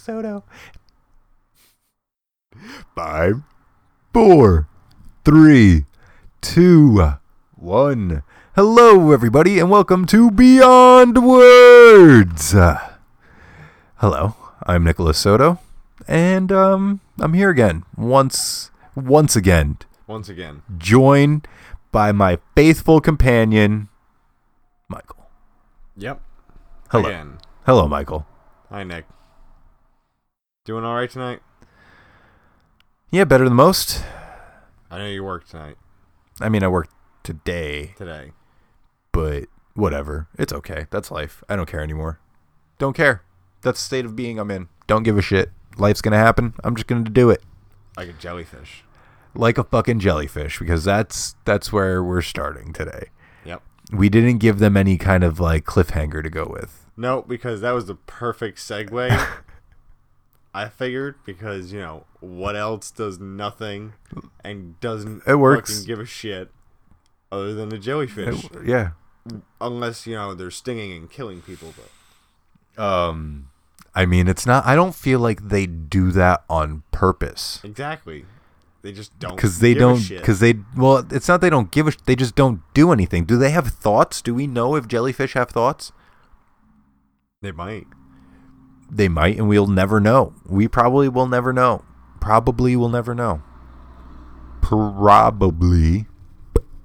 Soto. Five, four, three, two, one. Hello, everybody, and welcome to Beyond Words. Uh, hello, I'm Nicholas Soto, and um, I'm here again, once, once again, Once again. joined by my faithful companion, Michael. Yep. Hello, Again. hello, Michael. Hi, Nick. Doing all right tonight? Yeah, better than most. I know you worked tonight, I mean, I worked today, today. but whatever. It's okay. That's life. I don't care anymore. Don't care. That's the state of being I'm in. Don't give a shit. Life's gonna happen. I'm just gonna do it Like a jellyfish. like a fucking jellyfish because that's that's where we're starting today. Yep. We didn't give them any kind of like cliffhanger to go with. No, because that was the perfect segue. I figured because, you know, what else does nothing and doesn't It works. fucking give a shit other than the jellyfish. It- yeah. Unless, you know, they're stinging and killing people, but Um I mean, it's not I don't feel like they do that on purpose. exactly. They just don't because they don't because they well it's not they don't give a sh- they just don't do anything do they have thoughts do we know if jellyfish have thoughts they might. They might and we'll never know we probably will never know probably will never know probably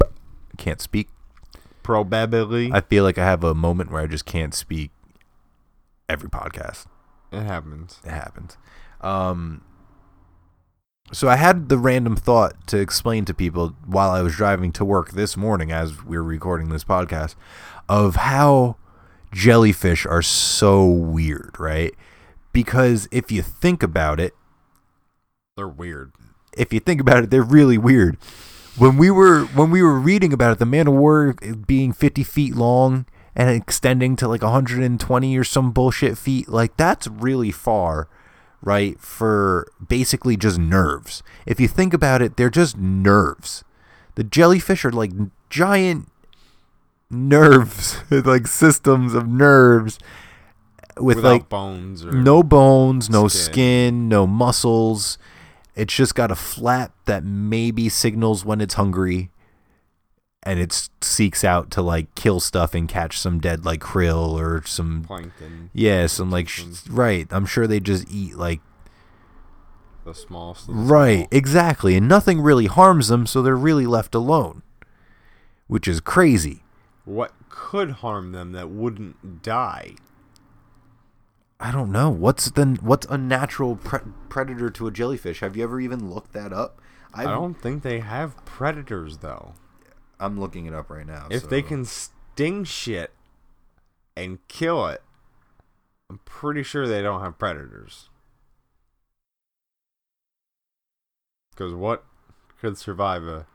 I can't speak Probably. i feel like i have a moment where i just can't speak every podcast it happens. it happens. Um, so I had the random thought to explain to people while I was driving to work this morning, as we're recording this podcast, of how jellyfish are so weird, right? Because if you think about it, They're weird. if you think about it, they're really weird. When we were when we were reading about it, the man of war being fifty feet long and extending to like 120 or some bullshit feet, like that's really far, right? For basically just nerves. If you think about it, they're just nerves. The jellyfish are like giant nerves, like systems of nerves with Without like bones or no bones, no skin. skin. no muscles. It's just got a flap that maybe signals when it's hungry and it seeks out to like kill stuff and catch some dead like krill or some plankton. yeah, some like sh- right. I'm sure they just eat like The small. the right, small. exactly. And nothing really harms them, so they're really left alone. Which is crazy. What could harm them that wouldn't die? I don't know. What's the what's a natural pre- predator to a jellyfish? Have you ever even looked that up? I don't think they have predators though. I'm looking it up right now. If they can sting shit and kill it, I'm pretty sure they don't have predators. Because what could survive a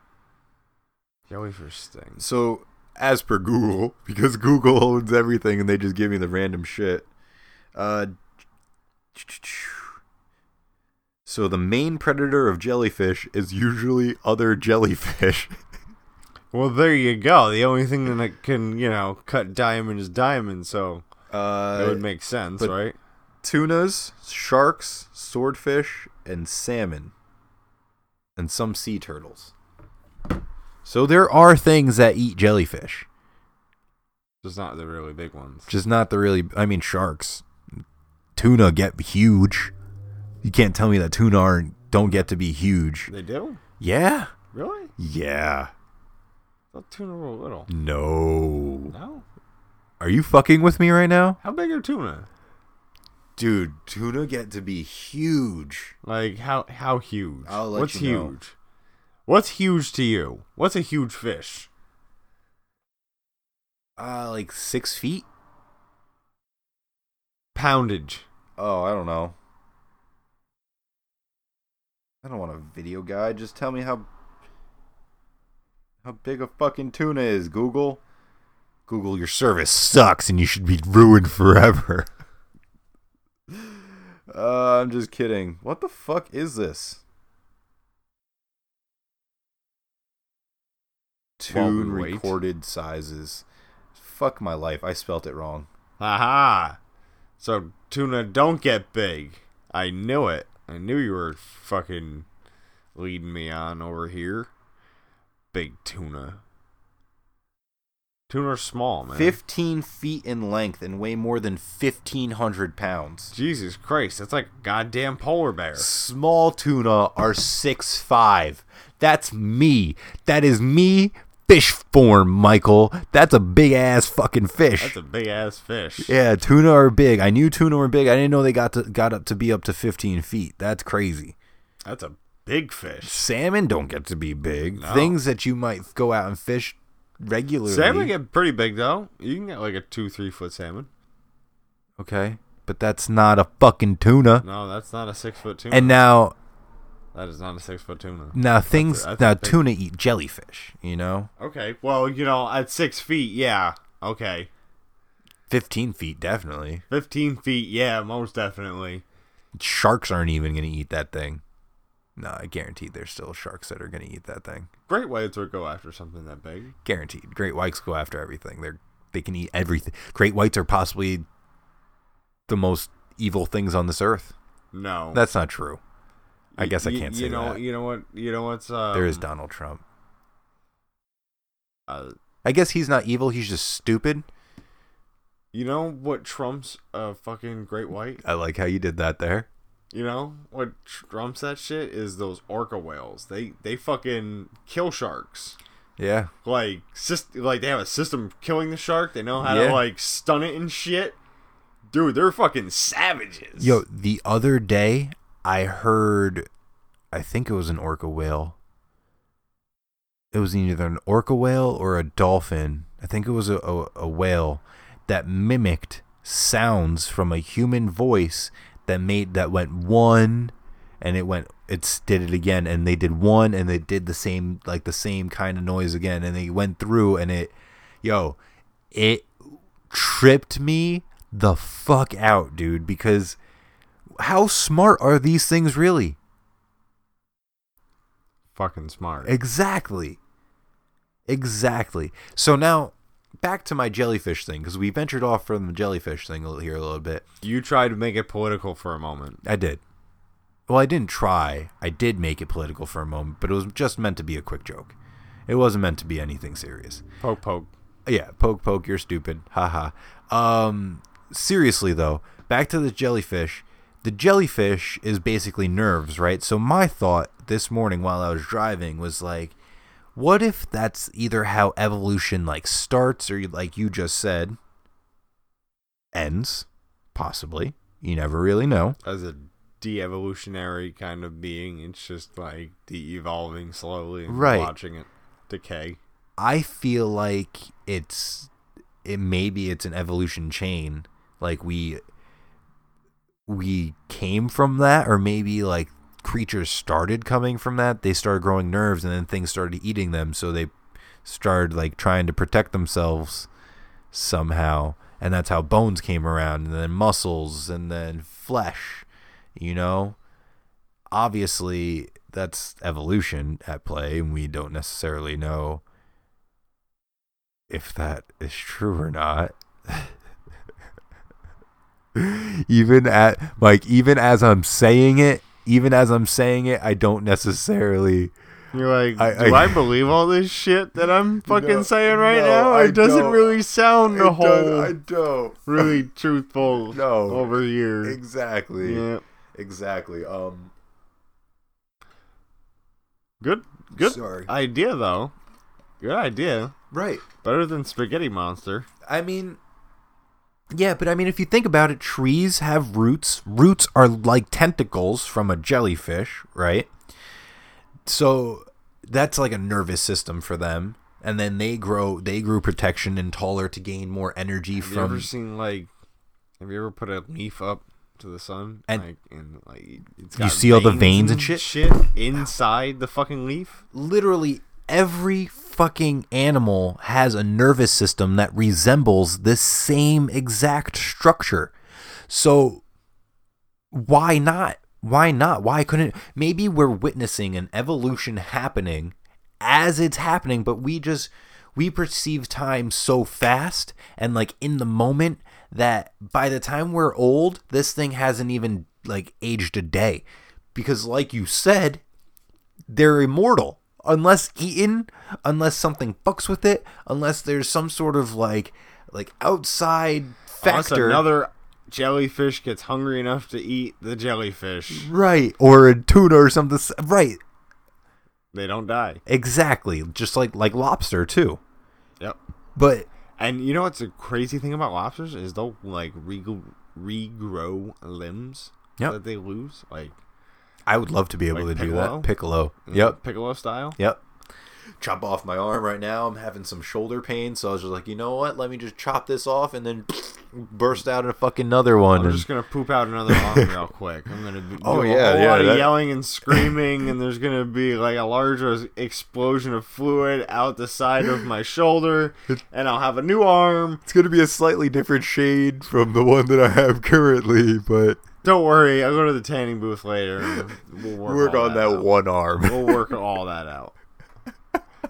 jellyfish sting? So, as per Google, because Google owns everything and they just give me the random shit. Uh, so the main predator of jellyfish is usually other jellyfish. Well, there you go. The only thing that can, you know, cut diamond is diamond, so Uh, it would make sense, right? tunas, sharks, swordfish, and salmon, and some sea turtles. So there are things that eat jellyfish, Just not the really big ones. just not the really. I mean, sharks, tuna get huge. You can't tell me that tuna aren't don't get to be huge. They do? Yeah, Really? yeah. Thought tuna were little. No, No. are you fucking with me right now, How big are tuna? dude? Tuna get to be huge. Like how how huge? I'll let What's you know. huge? What's huge to you? What's a huge fish? Uh, like six feet. Poundage. Oh, I don't know. I don't want a video guide. Just tell me how how big a fucking tuna is, Google. Google, your service sucks and you should be ruined forever. uh, I'm just kidding. What the fuck is this? We Tune wait. recorded sizes. Fuck my life. I spelt it wrong. Haha. So tuna don't get big. I knew it. I knew you were fucking leading me on over here. Big tuna. Tuna are small, man. 15 feet in length and weigh more than 1,500 pounds. Jesus Christ, that's like a goddamn polar bear. Small tuna are six five. That's me. That is me fish form, Michael. That's a big ass fucking fish. That's a big ass fish. yeah, tuna are big. I knew tuna were big. I didn't know they got to got up to be up to 15 feet. That's crazy. That's a big fish. Salmon don't get to be big. No. Things that you might go out and fish regularly. Salmon get pretty big though. You can get like a two, three foot salmon. okay, but that's not a fucking tuna. No, that's not a six foot tuna. And now, that is not a six foot tuna. now things. now tuna eat jellyfish. You know, Okay, well, you know, at six feet, yeah. Okay, 15 feet definitely. fifteen feet, yeah, most definitely. Sharks aren't even gonna eat that thing. No, I guarantee there's still sharks that are gonna eat that thing. Great whites would go after something that big. Guaranteed. Great whites go after everything. They're they can eat everything. Great whites are possibly the most evil things on this earth. No, That's not true. I guess I can't you say know, that. You know what? You know what's um, there is Donald Trump. Uh, I guess he's not evil. He's just stupid. you know what trumps a fucking great white? I like how you did that there. You know what trumps that shit is those orca whales. They they fucking kill sharks. Yeah. Like syst- like they have a system killing the shark. They know how Yeah. to like stun it and shit. Dude, they're fucking savages. Yo, the other day I heard, I think it was an orca whale. It was either an orca whale or a dolphin. I think it was a, a, a whale that mimicked sounds from a human voice that made that went one and it went it's did it again and they did one and they did the same like the same kind of noise again and they went through and it yo it tripped me the fuck out dude because how smart are these things really fucking smart. exactly exactly so now back to my jellyfish thing because we ventured off from the jellyfish thing here a little bit You tried to make it political for a moment. I did. Well, I didn't try. I did make it political for a moment, but it was just meant to be a quick joke. It wasn't meant to be anything serious. Poke poke. Yeah, poke poke, you're stupid. Haha. Um seriously though, back to the jellyfish. The jellyfish is basically nerves, right? So my thought this morning while I was driving was like what if that's either how evolution like starts or like you just said ends possibly. You never really know. As a de-evolutionary kind of being, it's just like de-evolving slowly and Right. watching it decay. I feel like it's it maybe it's an evolution chain. Like we we came from that or maybe like creatures started coming from that. They started growing nerves and then things started eating them so they started like trying to protect themselves somehow. And that's how bones came around and then muscles and then flesh, you know? Obviously that's evolution at play and we don't necessarily know if that is true or not. even at like even as I'm saying it, even as I'm saying it, I don't necessarily You're like, I- do I- I, believe all this shit that I'm fucking No, saying right no, now? I It doesn't don't. really sound the whole I don't. really truthful No. over here. Exactly. Yeah. Exactly. Um Good good Sorry. idea though. Good idea. right. Better than Spaghetti Monster. I mean, yeah, but I mean, if you think about it, trees have roots. Roots are like tentacles from a jellyfish, right? So that's like a nervous system for them. And then they grow, they grew protection and taller to gain more energy Have you from. ever seen like have you ever put a leaf up to the sun And- like and like it's You see all the veins and shit? shit inside the fucking leaf? literally every fucking animal has a nervous system that resembles this same exact structure. So why not? Why not? Why couldn't maybe we're witnessing an evolution happening as it's happening, but we just we perceive time so fast and like in the moment that by the time we're old, this thing hasn't even like aged a day because like you said they're immortal unless eaten unless something fucks with it unless there's some sort of like like outside Unless factor another jellyfish gets hungry enough to eat the jellyfish, right or a tuna or something right they don't die. exactly just like like lobster too Yep. but And you know what's a crazy thing about lobsters is they'll like re- regrow limbs Yep. that they lose, like I would love to be able Like to do that piccolo mm-hmm. yep Piccolo style. Yep. Chop off my arm right now. I'm having some shoulder pain, so I was just like, you know what? Let me just chop this off and then burst out a fucking another one. I'm and- just gonna poop out another arm real quick. I'm gonna oh, do Oh, a yeah, whole yeah, lot of yelling and screaming, and there's gonna be like a larger explosion of fluid out the side of my shoulder, and I'll have a new arm. It's gonna be a slightly different shade from the one that I have currently, but Don't worry, I'll go to the tanning booth later. We'll work, work on that out. one arm. We'll work all that out.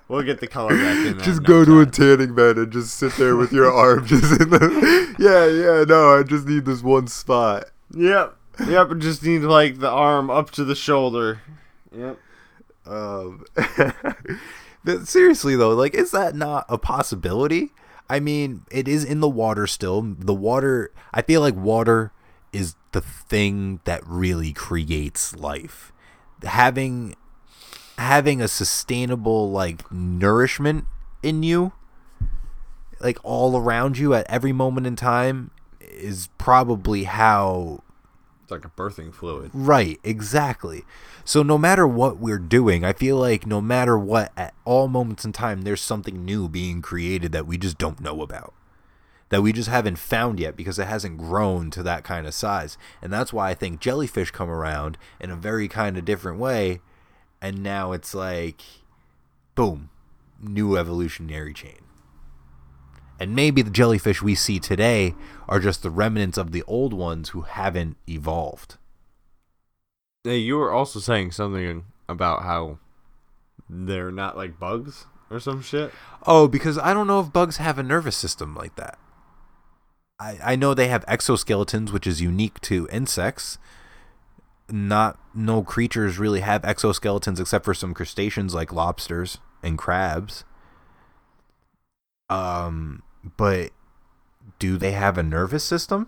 We'll get the color back in. That just go to a tanning bed and just sit there with your arm just in the. Yeah, yeah, no, I just need this one spot. Yep, yep. I just need like the arm up to the shoulder. Yep. Um, but seriously though, like, is that not a possibility? I mean, it is in the water still. The water, I feel like water is the thing that really creates life. Having having a sustainable like nourishment in you like all around you at every moment in time is probably how It's like a birthing fluid. Right, exactly. So no matter what we're doing, I feel like no matter what, at all moments in time, there's something new being created that we just don't know about. That we just haven't found yet because it hasn't grown to that kind of size. And that's why I think jellyfish come around in a very kind of different way. And now it's like, boom, new evolutionary chain. And maybe the jellyfish we see today are just the remnants of the old ones who haven't evolved. Hey, you were also saying something about how they're not like bugs or some shit. Oh, because I don't know if bugs have a nervous system like that. I, I know they have exoskeletons, which is unique to insects. Not no creatures really have exoskeletons except for some crustaceans like lobsters and crabs. Um, but do they have a nervous system?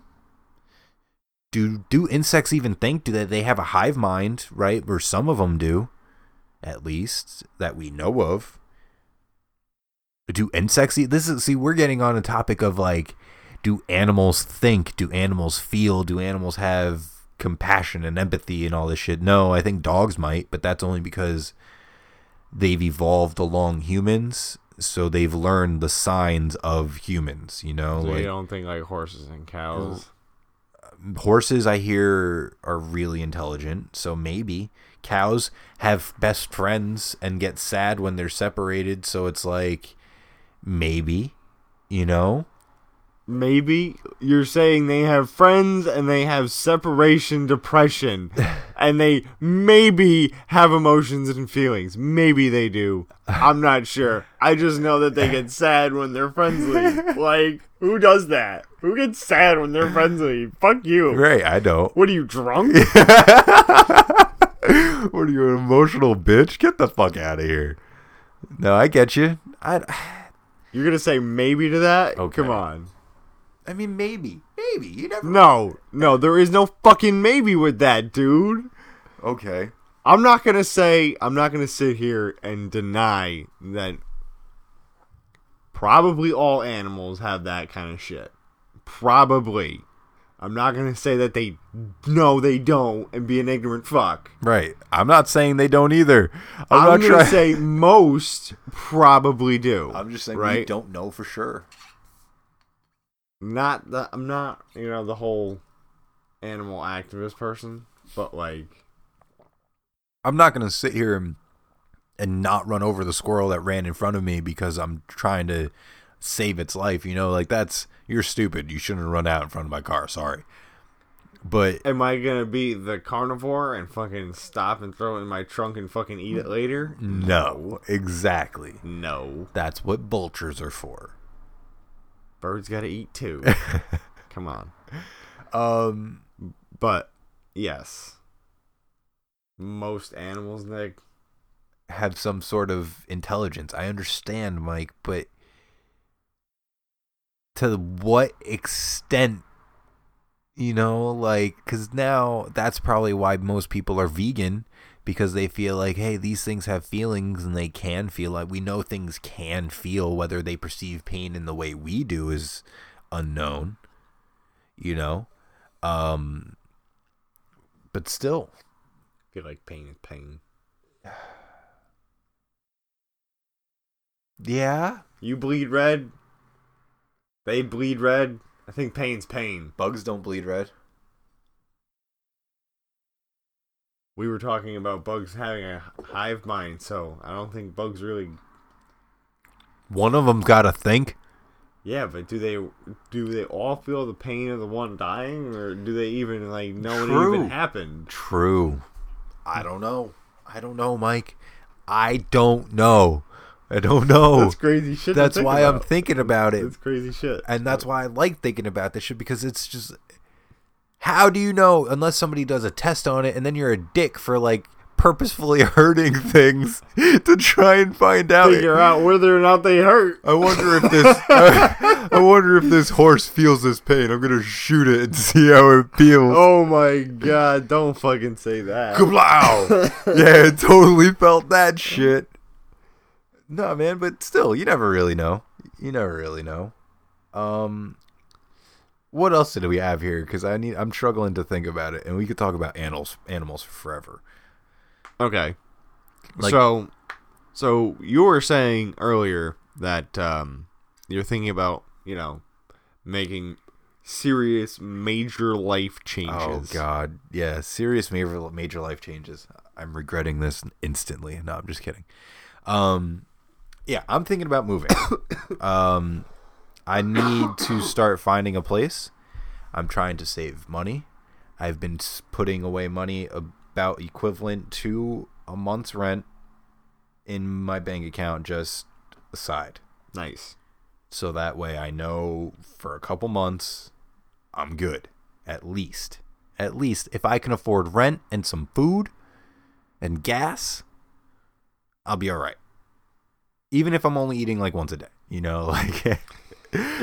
Do do insects even think? Do they, they have a hive mind, right? Or some of them do, at least that we know of do insects this is see we're getting on a topic of like do animals think do animals feel do animals have compassion and empathy and all this shit? No i think dogs might but that's only because they've evolved along humans so they've learned the signs of humans you know? So like you don't think like horses and cows. Um, horses i hear are really intelligent so maybe. Cows have best friends and get sad when they're separated so it's like maybe you know Maybe you're saying they have friends and they have separation depression and they maybe have emotions and feelings. Maybe they do. I'm not sure. I just know that they get sad when their friends leave. Like, who does that? Who gets sad when their friends leave? Fuck you. right i don't What are you drunk? what are you an emotional bitch get the fuck out of here no i get you i You're gonna say maybe to that? Okay. Come on. I mean maybe maybe you never No, no, there is no fucking maybe with that, dude. okay I'm not gonna say I'm not gonna sit here and deny that probably all animals have that kind of shit. Probably. I'm not gonna say that they no they don't and be an ignorant fuck. right i'm not saying they don't either i'm, I'm, not gonna trying say most probably do. i'm just saying we right. don't know for sure Not the I'm not you know the whole animal activist person, but like I'm not gonna sit here and and not run over the squirrel that ran in front of me because I'm trying to save its life. You know, like that's you're stupid. You shouldn't run out in front of my car. Sorry, but Am I gonna be the carnivore and fucking stop and throw it in my trunk and fucking eat it later? no, exactly. No. That's what vultures are for. Birds gotta eat too. Come on. Um, But Yes. Most animals, Nick. have some sort of intelligence. I understand, Mike, but to what extent? You know, like, because now that's probably why most people are vegan because they feel like, hey, these things have feelings and they can feel like we know things can feel. Whether they perceive pain in the way we do is unknown, you know? Um, but still, I feel like pain is pain. yeah, You bleed red. They bleed red. I think pain's pain. bugs don't bleed red. We were talking about bugs having a hive mind, so I don't think bugs really. One of them's got to think. Yeah, but do they do they all feel the pain of the one dying, or do they even like know True. it even happened? True. I don't know. I don't know, Mike. I don't know. I don't know. That's crazy shit. That's why I'm thinking about it. That's crazy shit. And that's why I like thinking about this shit because it's just how do you know unless somebody does a test on it and then you're a dick for like purposefully hurting things to try and find out figure out whether or not they hurt. I wonder if this I, wonder if this horse feels this pain. I'm gonna shoot it and see how it feels. Oh my god! Don't fucking say that. Kablow! yeah, it totally felt that shit. No, man, but still, you never really know. You never really know. Um, what else did we have here? Because I need, I'm struggling to think about it, and we could talk about animals, animals forever. Okay. Like- so, so you were saying earlier that um, you're thinking about you know making serious major life changes. Oh God, yeah, serious major major life changes. I'm regretting this instantly. No, I'm just kidding. Um, yeah, I'm thinking about moving. um, I need to start finding a place. I'm trying to save money. I've been putting away money about equivalent to a month's rent in my bank account just aside Nice. so that way I know for a couple months I'm good. At least. At least if I can afford rent and some food and gas, I'll be all right. Even if I'm only eating like once a day, you know, like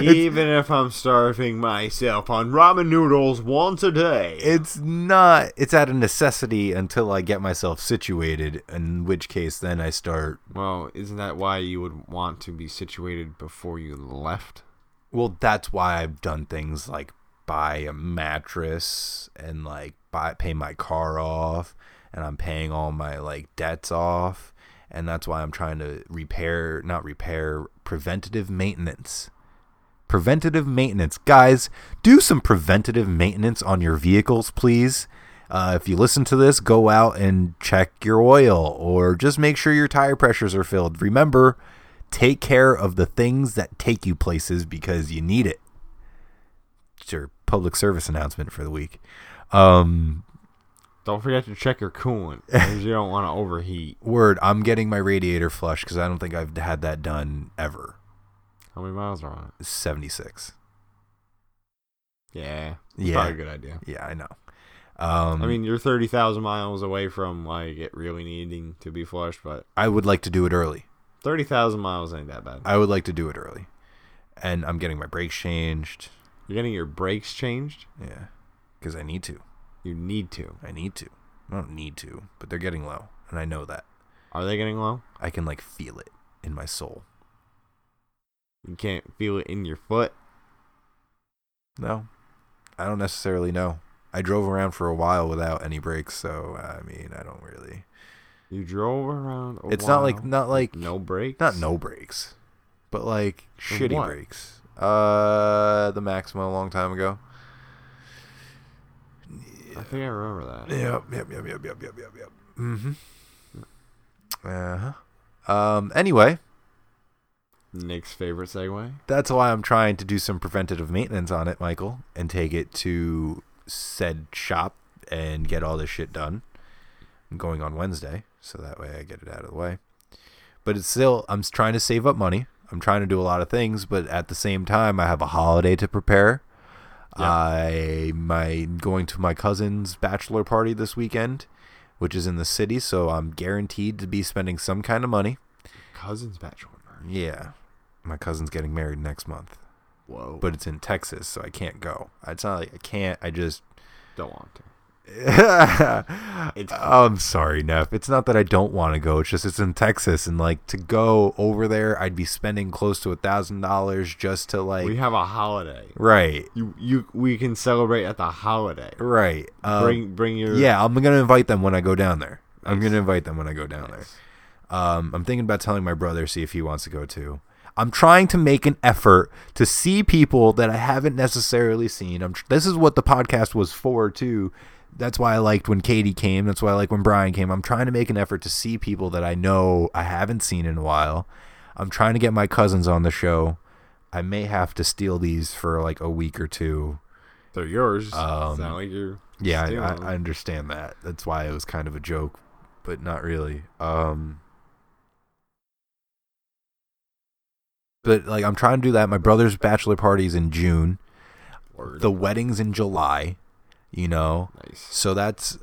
Even if I'm starving myself on ramen noodles once a day. it's not it's at a necessity until I get myself situated, in which case then I start well, isn't that why you would want to be situated before you left? Well, that's why I've done things like buy a mattress and like buy pay my car off and I'm paying all my like debts off and that's why I'm trying to repair not repair preventative maintenance. Preventative maintenance. Guys, do some preventative maintenance on your vehicles, please. Uh, if you listen to this, go out and check your oil or just make sure your tire pressures are filled. Remember, take care of the things that take you places because you need it. It's your public service announcement for the week. Um, Don't forget to check your coolant because you don't want to overheat. word, I'm getting my radiator flushed because I don't think I've had that done ever. How many miles are on it? 76. Yeah, Yeah. probably a good idea. Yeah, I know. Um, I mean, you're thirty thousand miles away from like it really needing to be flushed, but I would like to do it early. thirty thousand miles ain't that bad. I would like to do it early. And I'm getting my brakes changed. You're getting your brakes changed. Yeah. Because I need to. You need to. I need to. I don't need to, but they're getting low. And I know that. Are they getting low? I can like feel it in my soul. You can't feel it in your foot. No, I don't necessarily know. I drove around for a while without any brakes, so I mean, I don't really. You drove around. A It's not like not like no brakes. not no brakes, but like shitty what? brakes. Uh, the Maxima a long time ago. I think I remember that. Yep, yep, yep, yep, yep, yep, yep, yep. Mm-hmm. Uh huh. Um. Anyway, Nick's favorite segue. that's why I'm trying to do some preventative maintenance on it, Michael, and take it to said shop and get all this shit done. I'm going on Wednesday, so that way I get it out of the way. But it's still, I'm trying to save up money. I'm trying to do a lot of things, but at the same time, I have a holiday to prepare. I my going to my cousin's bachelor party this weekend, which is in the city, so I'm guaranteed to be spending some kind of money. Cousin's bachelor party. Yeah, my cousin's getting married next month, Whoa. but it's in Texas, so I can't go. It's not like I can't. I just. don't want to. it's I'm sorry, Neff. It's not that I don't want to go. It's just it's in Texas, and like to go over there, I'd be spending close to a thousand dollars just to like. We have a holiday. right, You you we can celebrate at the holiday. right. Um, bring bring your yeah, I'm gonna invite them when I go down there. I'm gonna invite them when I go down there. Um, I'm thinking about telling my brother see if he wants to go too. I'm trying to make an effort to see people that I haven't necessarily seen. I'm tr- this is what the podcast was for too. That's why I liked when Katie came. That's why I like when Brian came. I'm trying to make an effort to see people that I know I haven't seen in a while. I'm trying to get my cousins on the show. I may have to steal these for like a week or two. They're yours. Um, it's not like you're Yeah, I, I. I understand that. That's why it was kind of a joke, but not really. Um, but like, I'm trying to do that. My brother's bachelor party's in June. Word. The wedding's in July. You know, nice. so that's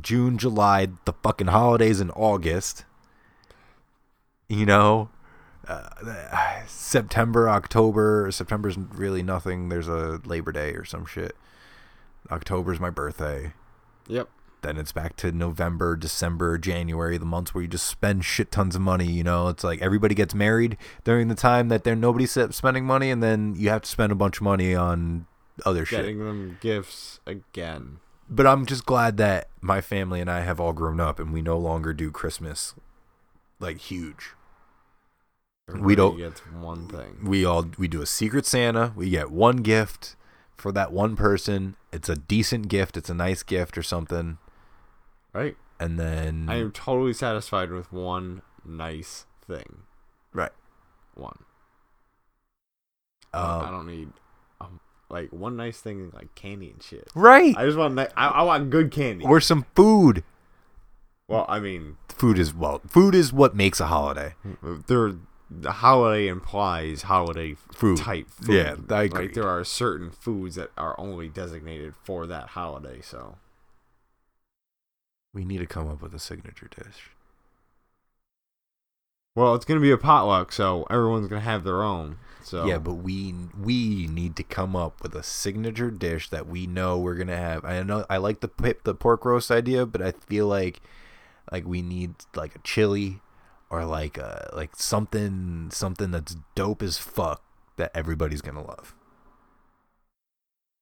June, July. The fucking holidays in August. You know, uh, September, October. September's really nothing. There's a Labor Day or some shit. October's my birthday. Yep. Then it's back to November, December, January, the months where you just spend shit tons of money. You know, it's like everybody gets married during the time that there nobody's spending money, and then you have to spend a bunch of money on other shit. Getting them gifts again. But I'm just glad that my family and I have all grown up and we no longer do Christmas like huge. We don't- Everybody gets one thing. We all we do a secret Santa. We get one gift for that one person. It's a decent gift. It's a nice gift or something. Right. And then I am totally satisfied with one nice thing. right. One. I don't- I Um, don't need um, like one nice thing like candy and shit. right. I just want ni- I, I want good candy. or some food. well, I mean, Food is well. Food is what makes a holiday. there the holiday implies holiday Food. type food. Yeah, I agree. Like there are certain foods that are only designated for that holiday. So We need to come up with a signature dish. well, it's gonna be a potluck, so everyone's gonna have their own. So Yeah, but we we need to come up with a signature dish that we know we're gonna have. I know I like the the pork roast idea, but I feel like like we need like a chili or like a like something something that's dope as fuck that everybody's gonna love.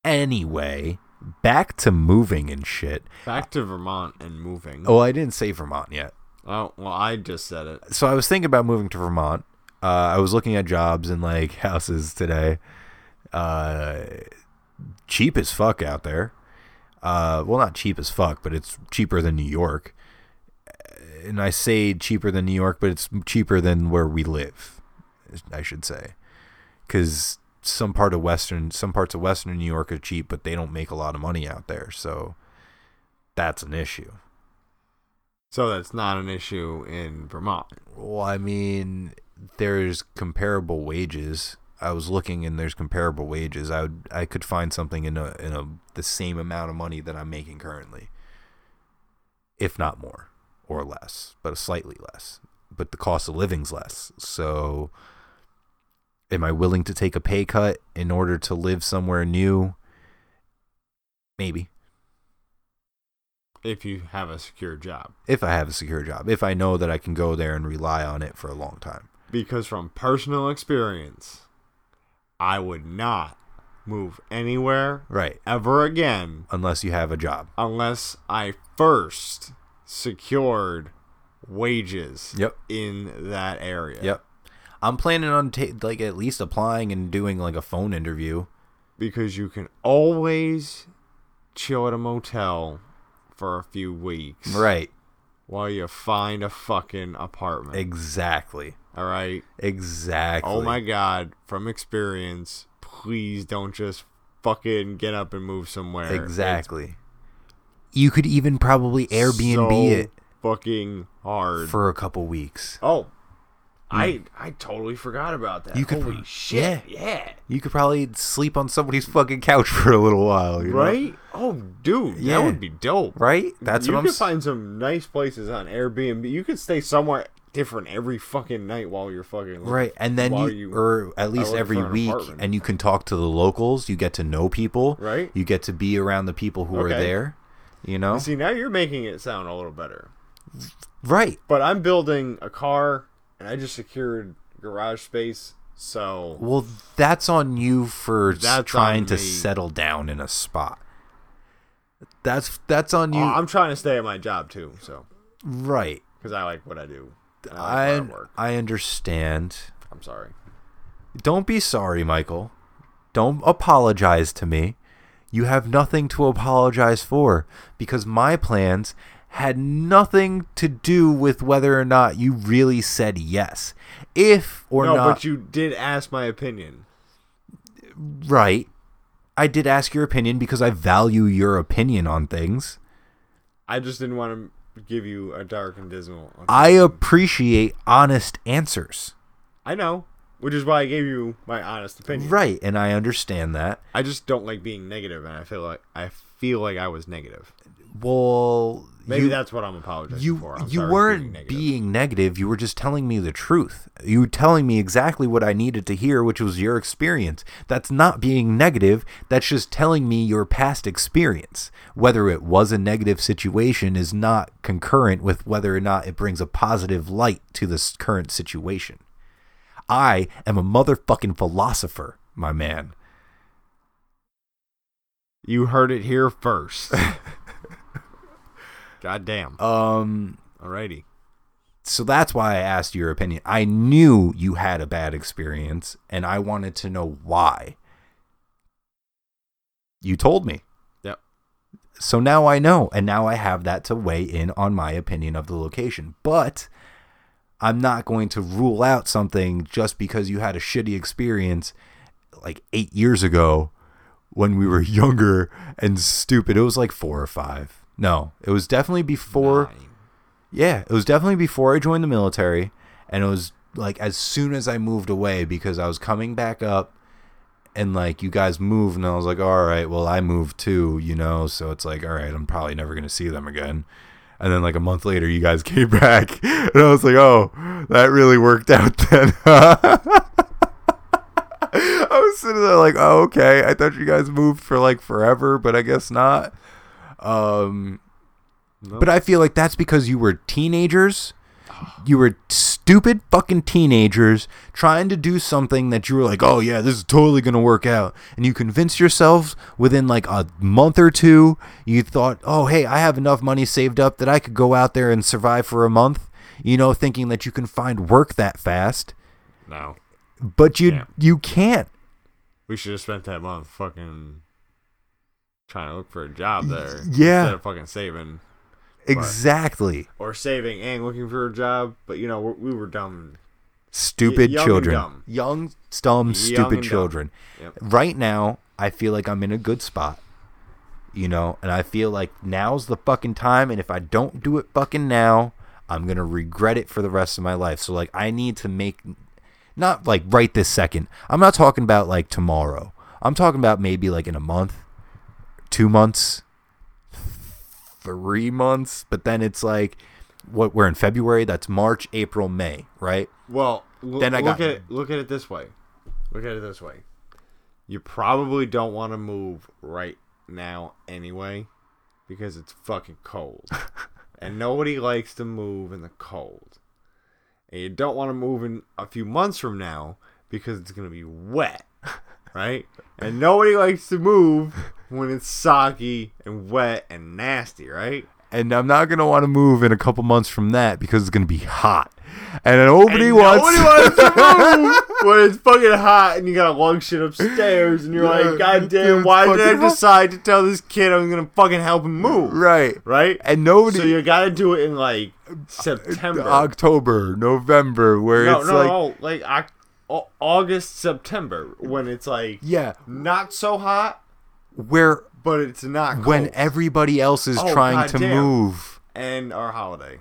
Anyway, back to moving and shit. back to Vermont and moving. Oh, I didn't say Vermont yet. Oh, well, I just said it. so I was thinking about moving to Vermont. Uh, I was looking at jobs and like houses today. Uh, cheap as fuck out there. Uh, well, not cheap as fuck, but it's cheaper than New York. And I say cheaper than New York, but it's cheaper than where we live. I should say, because some part of western, some parts of western New York are cheap, but they don't make a lot of money out there. So that's an issue. So that's not an issue in Vermont. Well, I mean, there's comparable wages. I was looking and there's comparable wages. I would I could find something in a in a the same amount of money that I'm making currently. If not more or less, but slightly less. But the cost of living's less. So am I willing to take a pay cut in order to live somewhere new? Maybe. If you have a secure job. If I have a secure job. If I know that I can go there and rely on it for a long time. Because from personal experience, I would not move anywhere Right. ever again Unless you have a job. unless I first secured wages Yep. in that area. Yep. I'm planning on ta- like at least applying and doing like a phone interview. Because you can always chill at a motel for a few weeks. Right. While you find a fucking apartment. Exactly. all right. Exactly. Oh my god, from experience, please don't just fucking get up and move somewhere. Exactly. You could even probably Airbnb so it Fucking hard. for a couple weeks. oh, I I totally forgot about that. You could Holy pro- shit! Yeah. You could probably sleep on somebody's fucking couch for a little while, you know? Right? Oh, dude, Yeah. that would be dope. Right? That's you what I'm could s- find some nice places on Airbnb. You could stay somewhere different every fucking night while you're fucking Right, and then while you, or at least look every for an week, apartment. and you can talk to the locals. You get to know people. Right. You get to be around the people who are Okay. there. You know. See, now you're making it sound a little better. Right. But I'm building a car, and I just secured garage space. So Well, that's on you for That's trying to settle down in a spot. That's that's on you. I'm trying to stay at my job too. So right. because I like what I do. and I like I I work. I understand. I'm sorry. Don't be sorry, Michael. Don't apologize to me. You have nothing to apologize for because my plans had nothing to do with whether or not you really said yes. If or no, not but you did ask my opinion. right. I did ask your opinion because I value your opinion on things. I just didn't want to give you a dark and dismal. I appreciate honest answers. I know, which is why I gave you my honest opinion. Right, and I understand that. I just don't like being negative, and I feel like I feel like I was negative. Well, Maybe you, that's what I'm apologizing you for. I'm you sorry weren't being negative. being negative. You were just telling me the truth. You were telling me exactly what I needed to hear, which was your experience. That's not being negative. That's just telling me your past experience. Whether it was a negative situation is not concurrent with whether or not it brings a positive light to this current situation. I am a motherfucking philosopher, my man. You heard it here first. God damn. Um Alrighty. so that's why I asked your opinion. I knew you had a bad experience and I wanted to know why. You told me. Yep. So now I know and now I have that to weigh in on my opinion of the location. But I'm not going to rule out something just because you had a shitty experience like 8 years ago when we were younger and stupid. It was like 4 or 5. No, it was definitely before Nine. yeah, it was definitely before I joined the military, and it was like as soon as I moved away because I was coming back up, and like you guys moved, and I was like, all right, well I moved too, you know, so it's like, all right, I'm probably never gonna see them again. And then like a month later, you guys came back, and I was like, oh, that really worked out then. I was sitting there like, oh, okay. I thought you guys moved for like forever, but I guess not. Um, Nope. but I feel like that's because you were teenagers. You were stupid fucking teenagers trying to do something that you were like, oh yeah, this is totally gonna work out. And you convinced yourselves within like a month or two, you thought, oh hey, I have enough money saved up that I could go out there and survive for a month. You know, thinking that you can find work that fast, No. but you Yeah. you can't. We should have spent that month fucking trying to look for a job there. yeah. Instead of fucking saving. Exactly. Or saving and looking for a job. But, you know, we we were dumb. Stupid and children. dumb. Young, dumb, Young stupid and dumb. children. Yep. right now I feel like I'm in a good spot. You know, and I feel like now's the fucking time and if I don't do it fucking now, I'm going to regret it for the rest of my life. So like I need to make not like right this second. I'm not talking about like tomorrow. I'm talking about maybe like in a month, 2 months, 3 months, but then it's like what we're in February, that's March, April, May, right? Well, l- Then I look got- at it, look at it this way. Look at it this way. You probably don't want to move right now anyway because it's fucking cold. and nobody likes to move in the cold. And you don't want to move in a few months from now because it's going to be wet, right? And nobody likes to move when it's soggy and wet and nasty, right? and I'm not gonna want to move in a couple months from that because it's gonna be hot, and nobody And wants. Nobody wants to move when it's fucking hot and you gotta lug shit upstairs and you're Yeah, like, God damn, why did I decide to tell this kid I'm gonna fucking help him move? right, Right? and nobody. So you gotta do it in like uh, September. October, November, where no, it's no, like, no, like August, September, when it's like yeah, not so hot, where but it's not cold. when everybody else is Oh, trying to goddamn. move. and our holiday.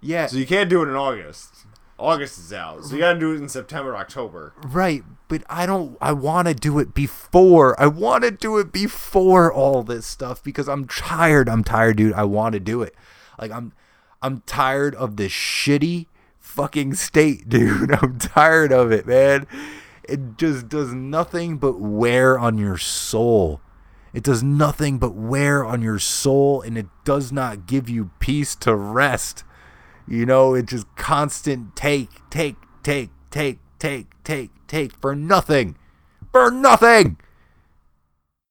Yeah, So you can't do it in August. August is out, so you gotta do it in September, October. Right, but I don't I want to do it before. I want to do it before all this stuff because I'm tired. I'm tired, dude. I want to do it. Like I'm I'm tired of this shitty fucking state, dude. I'm tired of it, man. It just does nothing but wear on your soul. It does nothing but wear on your soul and it does not give you peace to rest. You know, it's just constant take, take, take, take, take, take, take for nothing. For nothing.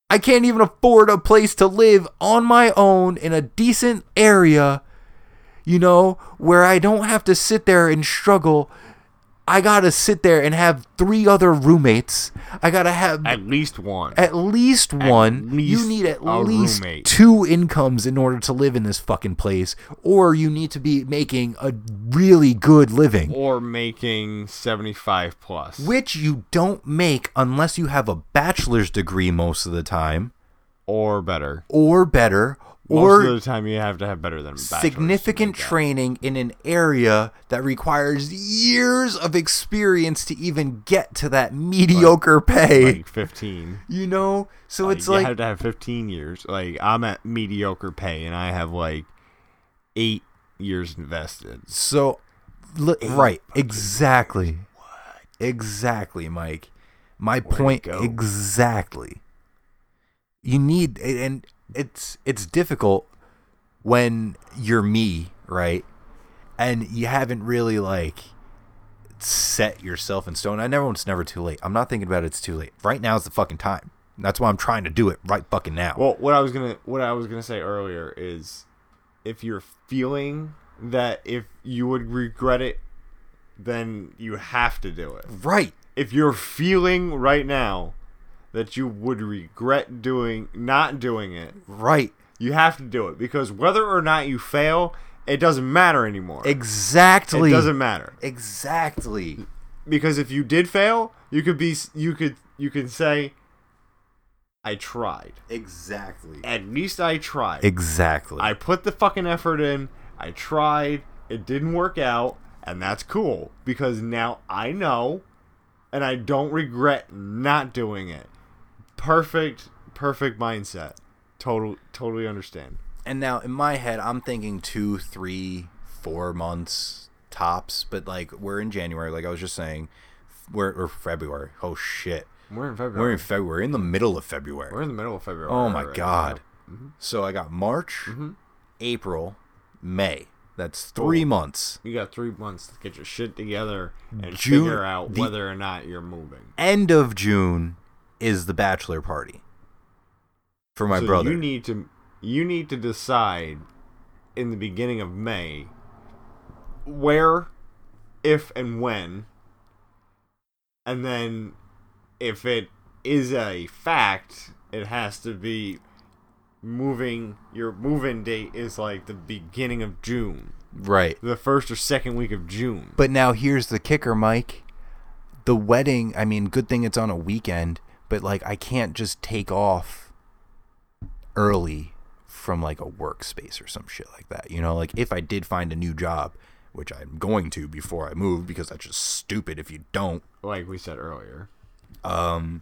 I can't even afford a place to live on my own in a decent area, you know, where I don't have to sit there and struggle. I gotta sit there and have three other roommates. I gotta have At least one. at least one. least you need at least roommate. two incomes in order to live in this fucking place, or you need to be making a really good living, or making seventy-five plus. which you don't make unless you have a bachelor's degree most of the time, or better. or better, Most or of the time, you have to have better than significant training in an area that requires years of experience to even get to that mediocre pay. like fifteen. you know, so Like, it's like you have to have fifteen years. Like I'm at mediocre pay, and I have like eight years invested. So, li- right, exactly. Exactly, Mike. My Where'd point exactly. You need and it's it's difficult when you're me, right? And you haven't really like set yourself in stone. I never it's never too late. I'm not thinking about it, it's too late. Right now is the fucking time. That's why I'm trying to do it right fucking now. Well, what I was gonna what I was gonna say earlier is, if you're feeling that if you would regret it, then you have to do it. right. If you're feeling right now that you would regret doing not doing it, Right. you have to do it because whether or not you fail, it doesn't matter anymore. Exactly. It doesn't matter Exactly. because if you did fail, you could be you could you could say, "I tried. Exactly. At least I tried. Exactly. I put the fucking effort in. I tried. It didn't work out, and that's cool because now I know, and I don't regret not doing it. Perfect, perfect mindset. Total, totally understand. and now in my head, I'm thinking two, three, four months tops. But like we're in January, like I was just saying, we're or February. Oh shit, We're in February. we're in February, in the middle of February. We're in the middle of February. oh my right god. now. So I got March, Mm-hmm. April, May. That's three months. You got three months to get your shit together and June- figure out whether or not you're moving. End of June is the bachelor party for my so brother. You need to you need to decide in the beginning of May where, if and when, and then if it is a fact, it has to be moving. Your move-in date is like the beginning of June, right. the first or second week of June. But now here's the kicker, Mike. The wedding, I mean, good thing it's on a weekend, but like I can't just take off early from like a workspace or some shit like that. You know, like if I did find a new job, which I'm going to before I move because that's just stupid if you don't. like we said earlier. Um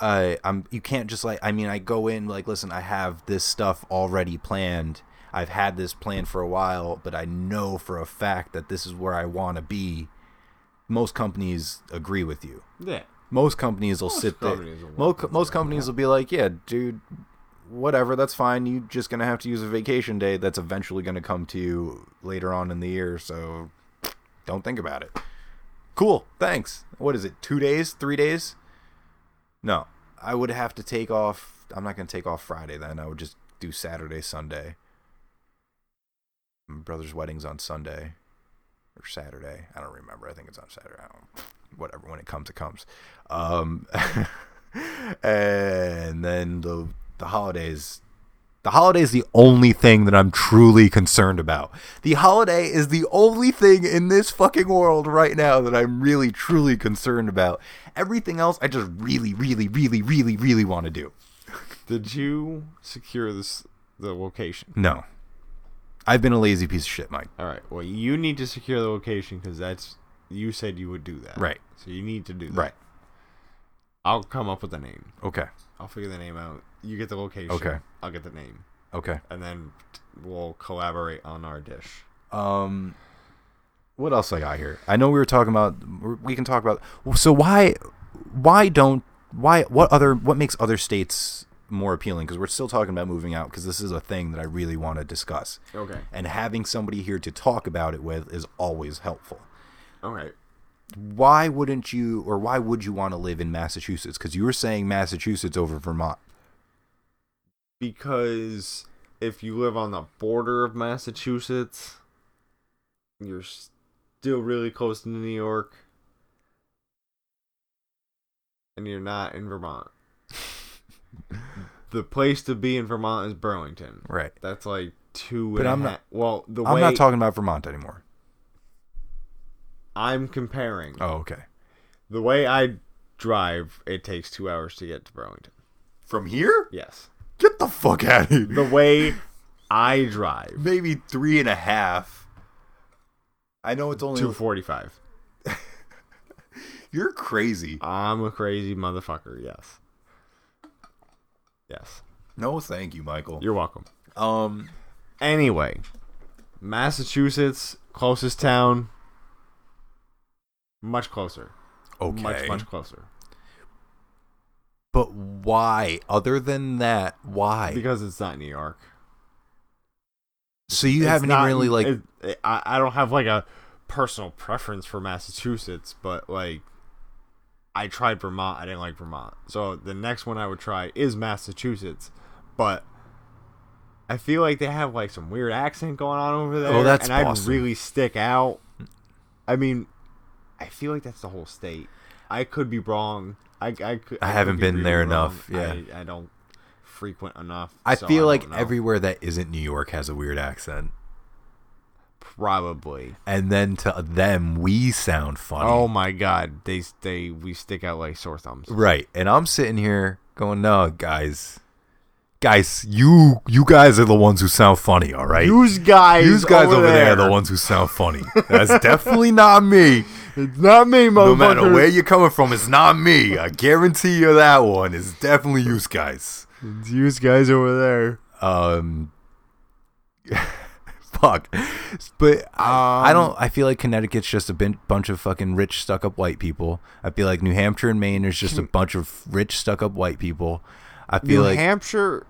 I I'm you can't just like I mean I go in like listen, I have this stuff already planned. I've had this plan for a while, but I know for a fact that this is where I want to be. Most companies agree with you. Yeah. Most companies will Most sit there. will Most, most companies will be like, "Yeah, dude, whatever, that's fine. You're just gonna have to use a vacation day that's eventually gonna come to you later on in the year. So don't think about it." Cool, thanks. What is it? Two days? Three days? No, I would have to take off. I'm not gonna take off Friday. Then I would just do Saturday, Sunday. My brother's wedding's on Sunday or Saturday. I don't remember. I think it's on Saturday. I don't, whatever. When it comes, it comes. Um, and then the the holidays. The holiday is the only thing that I'm truly concerned about. The holiday is the only thing in this fucking world right now that I'm really truly concerned about. Everything else, I just really, really, really, really, really want to do. Did you secure this the location? No, I've been a lazy piece of shit, Mike. All right. Well, you need to secure the location because that's you said you would do that. Right. So you need to do that. Right. I'll come up with a name. Okay. I'll figure the name out. You get the location. Okay. I'll get the name, Okay. and then we'll collaborate on our dish. Um, what else I got here? I know we were talking about. We can talk about. So why, why don't why what other what makes other states more appealing? Because we're still talking about moving out. Because this is a thing that I really want to discuss. Okay. And having somebody here to talk about it with is always helpful. Okay. Why wouldn't you, or why would you want to live in Massachusetts? Because you were saying Massachusetts over Vermont. Because if you live on the border of Massachusetts, you're still really close to New York, and you're not in Vermont. the place to be in Vermont is Burlington. Right. That's like two. But I'm not- Well, the I'm way not talking about Vermont anymore. I'm comparing Oh, okay. the way I drive, it takes two hours to get to Burlington. From here? Yes, Get the fuck out of here. the way I drive, maybe three and a half. I know it's only two forty-five. you're crazy. I'm a crazy motherfucker. Yes. Yes. No, thank you, Michael. You're welcome. um, Anyway, Massachusetts, closest town, much closer. okay, Much, much closer. but why? Other than that, why? Because it's not New York. so you It's haven't not- really like. it- it- I, I don't have like a personal preference for Massachusetts, but like I tried Vermont. I didn't like Vermont. So the next one I would try is Massachusetts, but I feel like they have like some weird accent going on over oh, there. Oh, that's and I'd really stick out. I mean, I feel like that's the whole state. I could be wrong. I I, could, I could haven't be been there wrong. enough, yeah. I, I don't frequent enough. I so feel like know. everywhere that isn't New York has a weird accent, probably. and then to them we sound funny. Oh my god, they they we stick out like sore thumbs. Right. And I'm sitting here going, no, guys. Guys, you you guys are the ones who sound funny, all right? Use guys, You guys over, there. are there the ones who sound funny. That's definitely not me. It's not me, motherfucker. No matter where you're coming from, it's not me. I guarantee you that one is definitely you guys. It's use guys over there. Um, fuck. But I, I Um, don't. I feel like Connecticut's just a bin, bunch of fucking rich, stuck-up white people. I feel like New Hampshire and Maine is just a bunch of rich, stuck-up white people. I feel like New like Hampshire.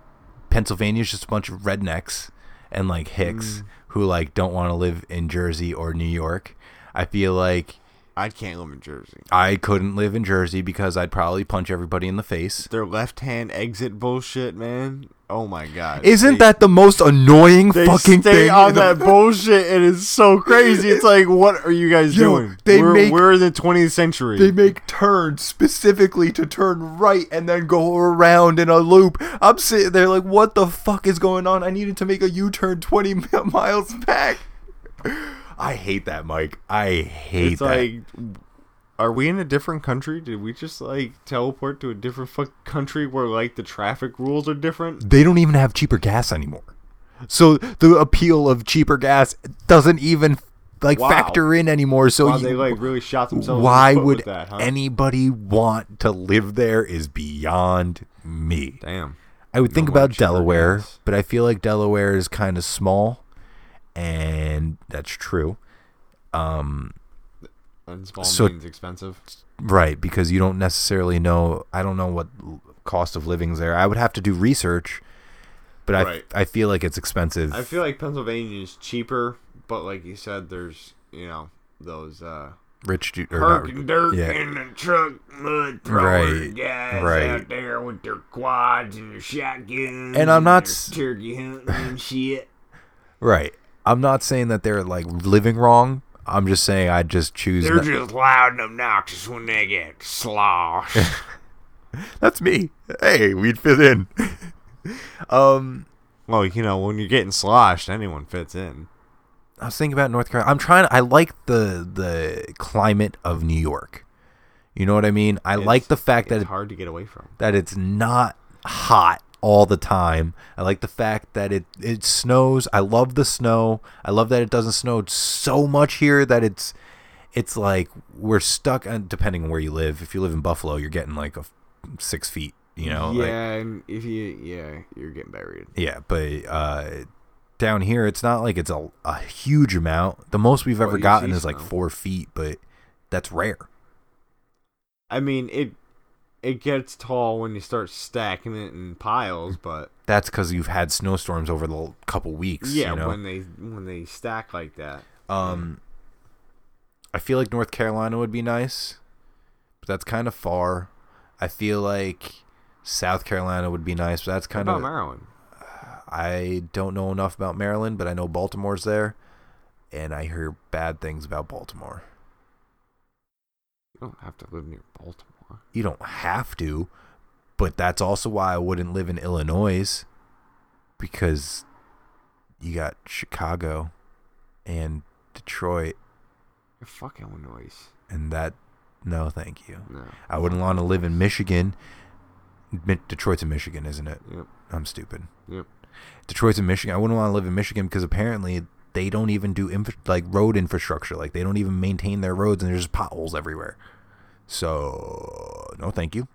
Pennsylvania's just a bunch of rednecks and like hicks who like don't want to live in Jersey or New York. I feel like I can't live in Jersey. I couldn't live in Jersey because I'd probably punch everybody in the face. Their left hand exit bullshit, man. Oh my god. Isn't They- that the most annoying they fucking stay thing? on that bullshit and it's so crazy. It's like, what are you guys Yo, doing? they we're, make- we're in the 20th century. They make turns specifically to turn right and then go around in a loop. I'm sitting there like, what the fuck is going on? I needed to make a U turn 20 miles back. I hate that, Mike. I hate it's that. like, are we in a different country? Did we just like teleport to a different fuck country where like the traffic rules are different? they don't even have cheaper gas anymore. So the appeal of cheaper gas doesn't even like Wow. factor in anymore. So Wow, you- they like really shot themselves. in the why would that, huh? anybody want to live there is beyond me. Damn. I would No think about Delaware, gas. but I feel like Delaware is kind of small, and that's true. Um, And small So- means expensive. right, because you don't necessarily know. I don't know what cost of living's there. I would have to do research, but Right. I I feel like it's expensive. I feel like Pennsylvania is cheaper, but like you said, there's you know those uh Rich du- or not, and yeah. in the truck mud thrower Right, guys right. out there with their quads and their shotguns And I'm not their turkey hunting and shit. right. I'm not saying that they're like living wrong. I'm just saying I just choose. They're not- just loud and obnoxious when they get sloshed. That's me. Hey, we'd fit in. um, well, you know, when you're getting sloshed, anyone fits in. I was thinking about North Carolina. I'm trying. I like the the climate of New York. You know what I mean? I like the fact that it's hard to get away from. that it's not hot all the time. I like the fact that it it snows. I love the snow. I love that it doesn't snow so much here that it's it's like we're stuck. And depending on where you live, if you live in Buffalo, you're getting like a six feet. You know, yeah, like- and if you yeah, you're getting buried. yeah. But uh, down here, it's not like it's a, a huge amount. The most we've ever you gotten is like four feet, but that's rare. I mean it. It gets tall when you start stacking it in piles, but That's because you've had snowstorms over the couple weeks. yeah, you know? when they when they stack like that. Um, I feel like North Carolina would be nice, but that's kind of far. I feel like South Carolina would be nice, but that's kind of. Maryland? I don't know enough about Maryland, but I know Baltimore's there, and I hear bad things about Baltimore. You don't have to live near Baltimore. You don't have to, but that's also why I wouldn't live in Illinois, because you got Chicago and Detroit, You're fucking Illinois. and that. No, thank you. No. I wouldn't want to live in Michigan. Mi- Detroit's in Michigan, isn't it? Yep. I'm stupid. Yep. Detroit's in Michigan. I wouldn't want to live in Michigan because apparently they don't even do infra- like road infrastructure. Like they don't even maintain their roads, and there's just potholes everywhere. So no, thank you.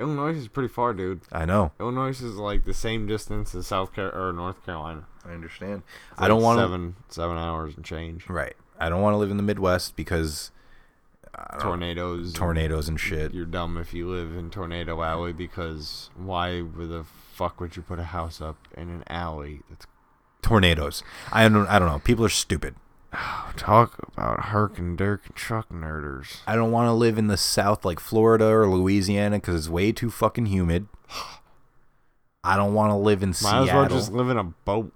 Illinois is pretty far, dude. I know. Illinois is like the same distance as South Car or North Carolina. I understand. It's I don't want to. seven seven hours and change. Right. I don't want to live in the Midwest because don't know, Tornadoes. and- tornadoes and shit. You're dumb if you live in Tornado Alley because why the fuck would you put a house up in an alley that's Tornadoes. I don't. I don't know. People are stupid. talk about Herc and Dirk and truck nerders. I don't want to live in the South like Florida or Louisiana because it's way too fucking humid. I don't want to live in Might Seattle. as well just live in a boat.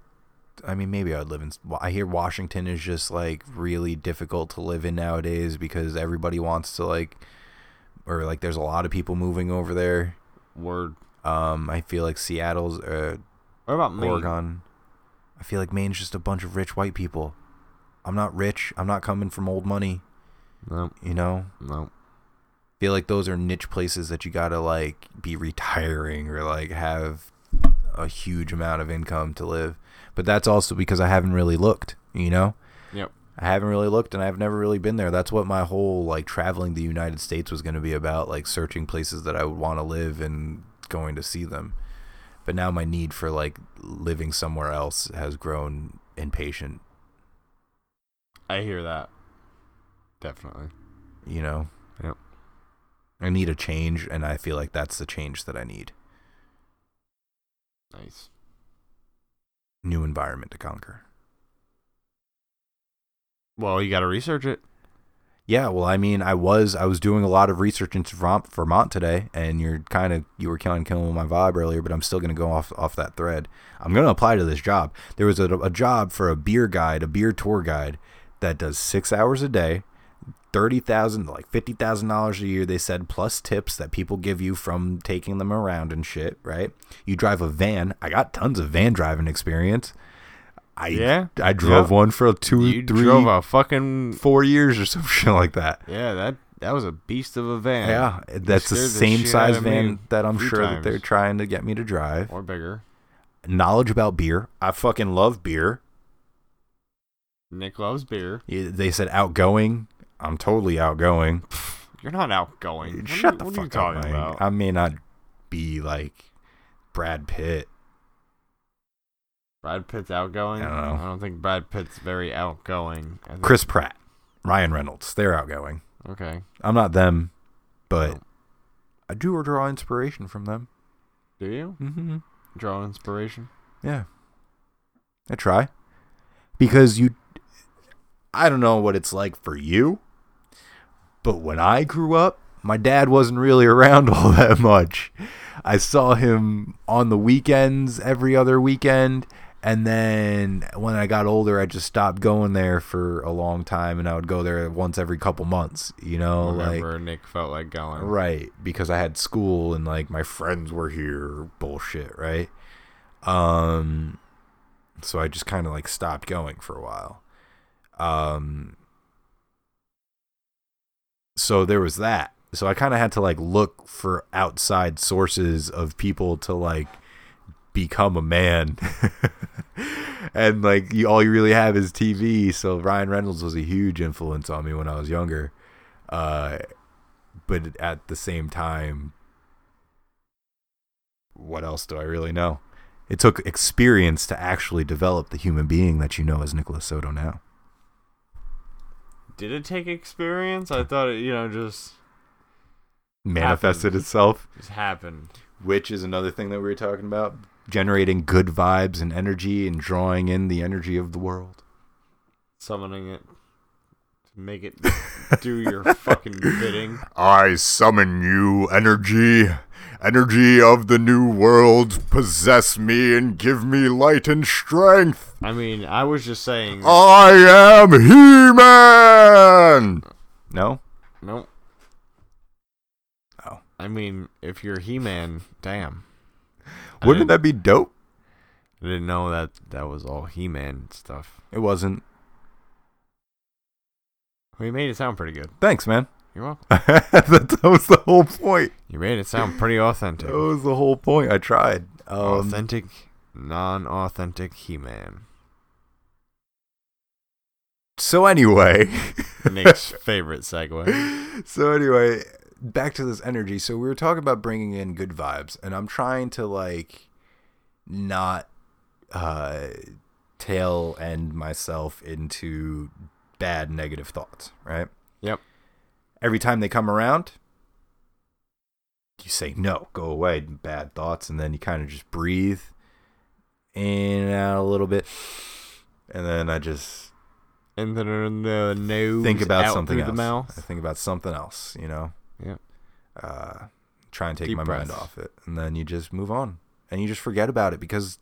I mean, maybe I'd live in. I hear Washington is just like really difficult to live in nowadays because everybody wants to like, or like there's a lot of people moving over there. Word. Um, I feel like Seattle's, uh, What about Maine? Oregon. I feel like Maine's just a bunch of rich white people. I'm not rich. I'm not coming from old money. No, You know. no. feel like those are niche places that you gotta like be retiring or like have a huge amount of income to live. But that's also because I haven't really looked, you know? Yep. I haven't really looked and I've never really been there. That's what my whole like traveling the United States was gonna be about, like searching places that I would want to live and going to see them. But now my need for like living somewhere else has grown impatient, I hear that. Definitely. you know? Yep. I need a change and I feel like that's the change that I need. Nice. New environment to conquer. Well, you got to research it. Yeah, well, I mean, I was I was doing a lot of research into Vermont, Vermont today, and you're kind of you were killing killing my vibe earlier, but I'm still gonna go off off that thread. I'm gonna apply to this job. There was a, a job for a beer guide, a beer tour guide, that does six hours a day, thirty thousand, like fifty thousand dollars a year. They said plus tips that people give you from taking them around and shit. Right? You drive a van. I got tons of van driving experience. I Yeah? I drove Yeah. one for two, you three, drove a fucking four years or some shit like that. yeah. That that was a beast of a van. Yeah, that's the scared the same size out of me van that I'm sure that they're trying to get me to drive. or bigger. Knowledge about beer. I fucking love beer. Nick loves beer. Yeah, They said outgoing. I'm totally outgoing. You're not outgoing. What Shut are, the what fuck are you up, talking man. about? I may not be like Brad Pitt. Brad Pitt's outgoing. I don't know. I don't think Brad Pitt's very outgoing. I think- Chris Pratt, Ryan Reynolds. They're outgoing. Okay. I'm not them, but No. I do draw inspiration from them. Do you Mm-hmm. draw inspiration? Yeah. I try. Because you I don't know what it's like for you, but when I grew up, my dad wasn't really around all that much. I saw him on the weekends every other weekend, and then when I got older, I just stopped going there for a long time and I would go there once every couple months, you know, like Nick felt like going. Right, because I had school and like my friends were here, bullshit, right? Um so I just kind of like stopped going for a while. Um so there was that. so I kind of had to like look for outside sources of people to like become a man. and like you all you really have is TV. So Ryan Reynolds was a huge influence on me when I was younger. Uh but at the same time what else do I really know? It took experience to actually develop the human being that you know as Nicholas Soto now. Did it take experience? I thought it, you know, just Manifested Happened. itself, just happened. which is another thing that we were talking about, generating good vibes and energy and drawing in the energy of the world. Summoning it to make it do your fucking bidding. I summon you, energy. Energy of the new world, possess me and give me light and strength. I mean, I was just saying. I am He Man! No? Nope. Oh. I mean, if you're He-Man, damn. I Wouldn't that be dope? I didn't know that that was all He-Man stuff. It wasn't. We made it sound pretty good. Thanks, man. You're welcome. that, was the whole point. You made it sound pretty authentic. That was the whole point. I tried. Um, authentic, non-authentic He-Man. so anyway, Nick's favorite segue. so anyway, back to this energy. So we were talking about bringing in good vibes, and I'm trying to like not uh tail end myself into bad negative thoughts, right? Yep. Every time they come around, you say no, go away, bad thoughts, and then you kind of just breathe in and out a little bit, and then I just And then the nose think about out something else. the mouth. I think about something else, you know. Yep. Uh, try and take Deep my mind off it, and then you just move on, and you just forget about it because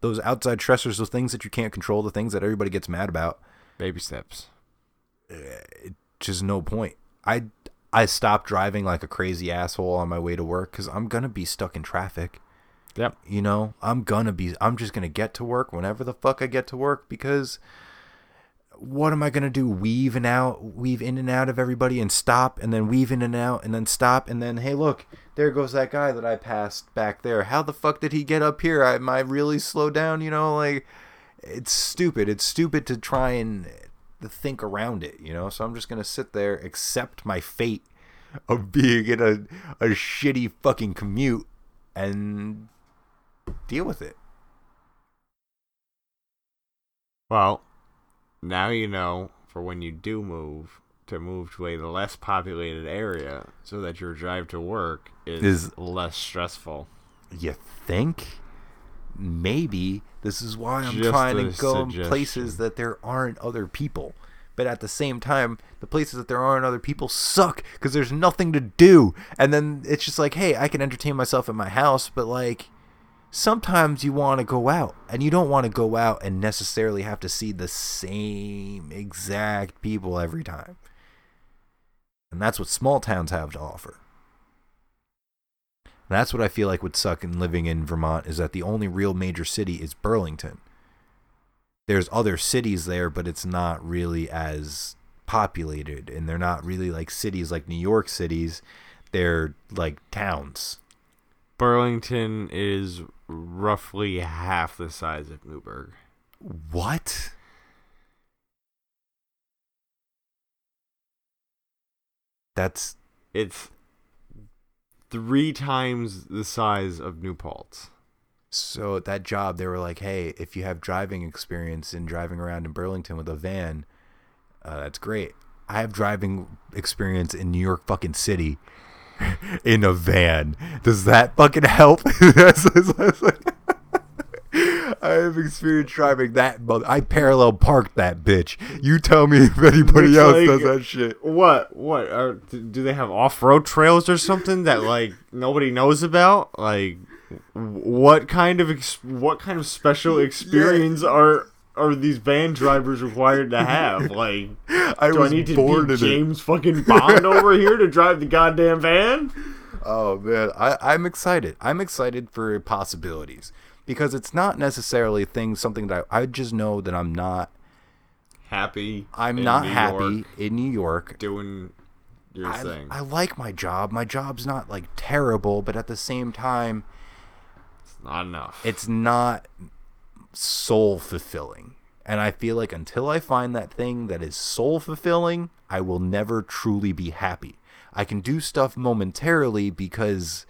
those outside stressors, those things that you can't control, the things that everybody gets mad about, Baby steps. just no point. I I stopped driving like a crazy asshole on my way to work because I'm gonna be stuck in traffic. Yep. You know, I'm gonna be. I'm just gonna get to work whenever the fuck I get to work because what am I gonna do? Weave and out, weave in and out of everybody, and stop, and then weave in and out, and then stop, and then hey, look, there goes that guy that I passed back there. How the fuck did he get up here? I, am I really slow down? You know, like it's stupid. It's stupid to try and think around it. You know, so I'm just gonna sit there, accept my fate of being in a a shitty fucking commute, and deal with it. Well, now you know for when you do move to move to a less populated area so that your drive to work is, Is- less stressful. You think? Maybe this is why I'm Just trying to go in suggestion. places that there aren't other people. But at the same time, the places that there aren't other people suck because there's nothing to do. And then it's just like, hey, I can entertain myself at my house, but like sometimes you want to go out and you don't want to go out and necessarily have to see the same exact people every time. And that's what small towns have to offer. That's what I feel like would suck in living in Vermont is that the only real major city is Burlington. There's other cities there, but it's not really as populated and they're not really like cities like New York cities. They're like towns. Burlington is roughly half the size of Newburgh. What? That's It's three times the size of New Paltz. So at that job, they were like, "Hey, if you have driving experience in driving around in Burlington with a van, uh, that's great. I have driving experience in New York fucking city in a van. Does that fucking help?" That's- that's- that's like- I have experience driving that, but I parallel parked that bitch. You tell me if anybody It's else like- does that shit. What? What? Are, do they have off-road trails or something that like nobody knows about? Like, what kind of ex- what kind of special experience are are these van drivers required to have? Like, I do I need to be in it. James fucking Bond over here to drive the goddamn van? Oh man, I, I'm excited. I'm excited for possibilities because it's not necessarily things something that I, I just know that I'm not. Happy. I'm not New happy York in New York. doing You're I, saying I like my job. My job's not like terrible, but at the same time, it's not enough. it's not soul fulfilling. And I feel like until I find that thing that is soul fulfilling, I will never truly be happy. I can do stuff momentarily because